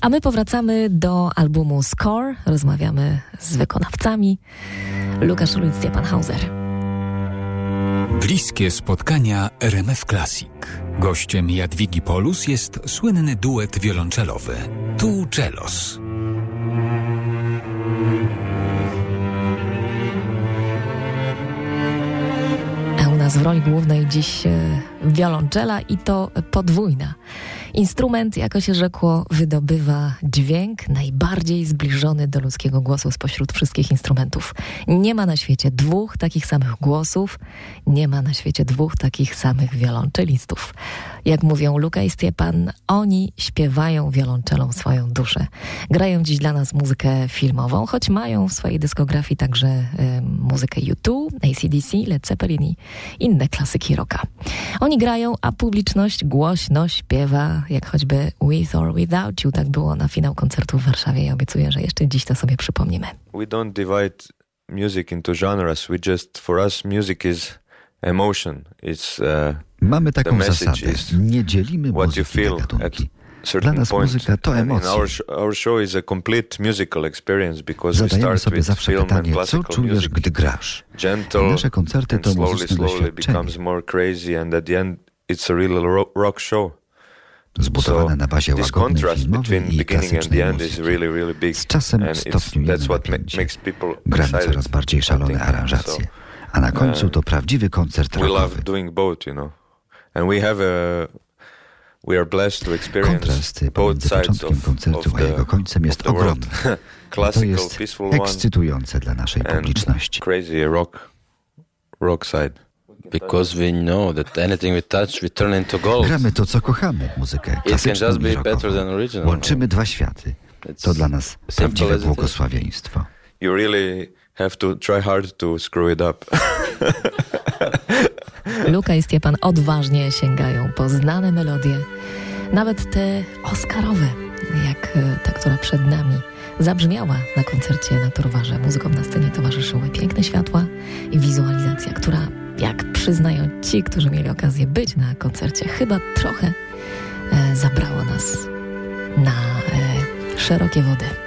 A my powracamy do albumu Score, rozmawiamy z wykonawcami. Lukasz Rulic, Stefan Hauser. Bliskie spotkania RMF Classic. Gościem Jadwigi Polus jest słynny duet wiolonczelowy Tu Celos. Nas w roli głównej dziś e, wiolonczela i to podwójna. Instrument, jako się rzekło, wydobywa dźwięk najbardziej zbliżony do ludzkiego głosu spośród wszystkich instrumentów. Nie ma na świecie dwóch takich samych głosów, nie ma na świecie dwóch takich samych wiolonczelistów. Jak mówią Luka i Stiepan, oni śpiewają wiolonczelą swoją duszę. Grają dziś dla nas muzykę filmową, choć mają w swojej dyskografii także y, muzykę U2, ACDC, Led Zeppelin i inne klasyki rocka. Oni grają, a publiczność głośno śpiewa, jak choćby With or Without You. Tak było na finał koncertu w Warszawie i obiecuję, że jeszcze dziś to sobie przypomnimy. We don't divide music into genres. We just, for us, music is emotion. It's uh, Mamy taką zasadę. Nie dzielimy muzyki na gatunki. Dla nas muzyka to emocje. Zadajemy sobie zawsze pytanie, co czujesz, gdy grasz. Nasze koncerty to muzyczne doświadczenie. Zbudowane na bazie łagodnej filmowej i klasycznej muzyki. Z czasem stopniujemy napięcie. Gramy coraz bardziej szalone aranżacje. A na końcu to prawdziwy koncert rockowy. Kontrast pomiędzy początkiem koncertu a jego końcem jest ogromny. To jest ekscytujące dla naszej publiczności. Because we know that anything we touch, we turn into gold. Gramy to, co kochamy, muzykę klasyczną i rockową. Łączymy dwa światy. To dla nas prawdziwe błogosławieństwo. You really have to try hard to screw it up. Luka i Stiepan odważnie sięgają po znane melodie, nawet te oscarowe, jak e, ta, która przed nami zabrzmiała na koncercie na Turwarze. Muzykom na scenie towarzyszyły piękne światła i wizualizacja, która, jak przyznają ci, którzy mieli okazję być na koncercie, chyba trochę e, zabrała nas na e, szerokie wody.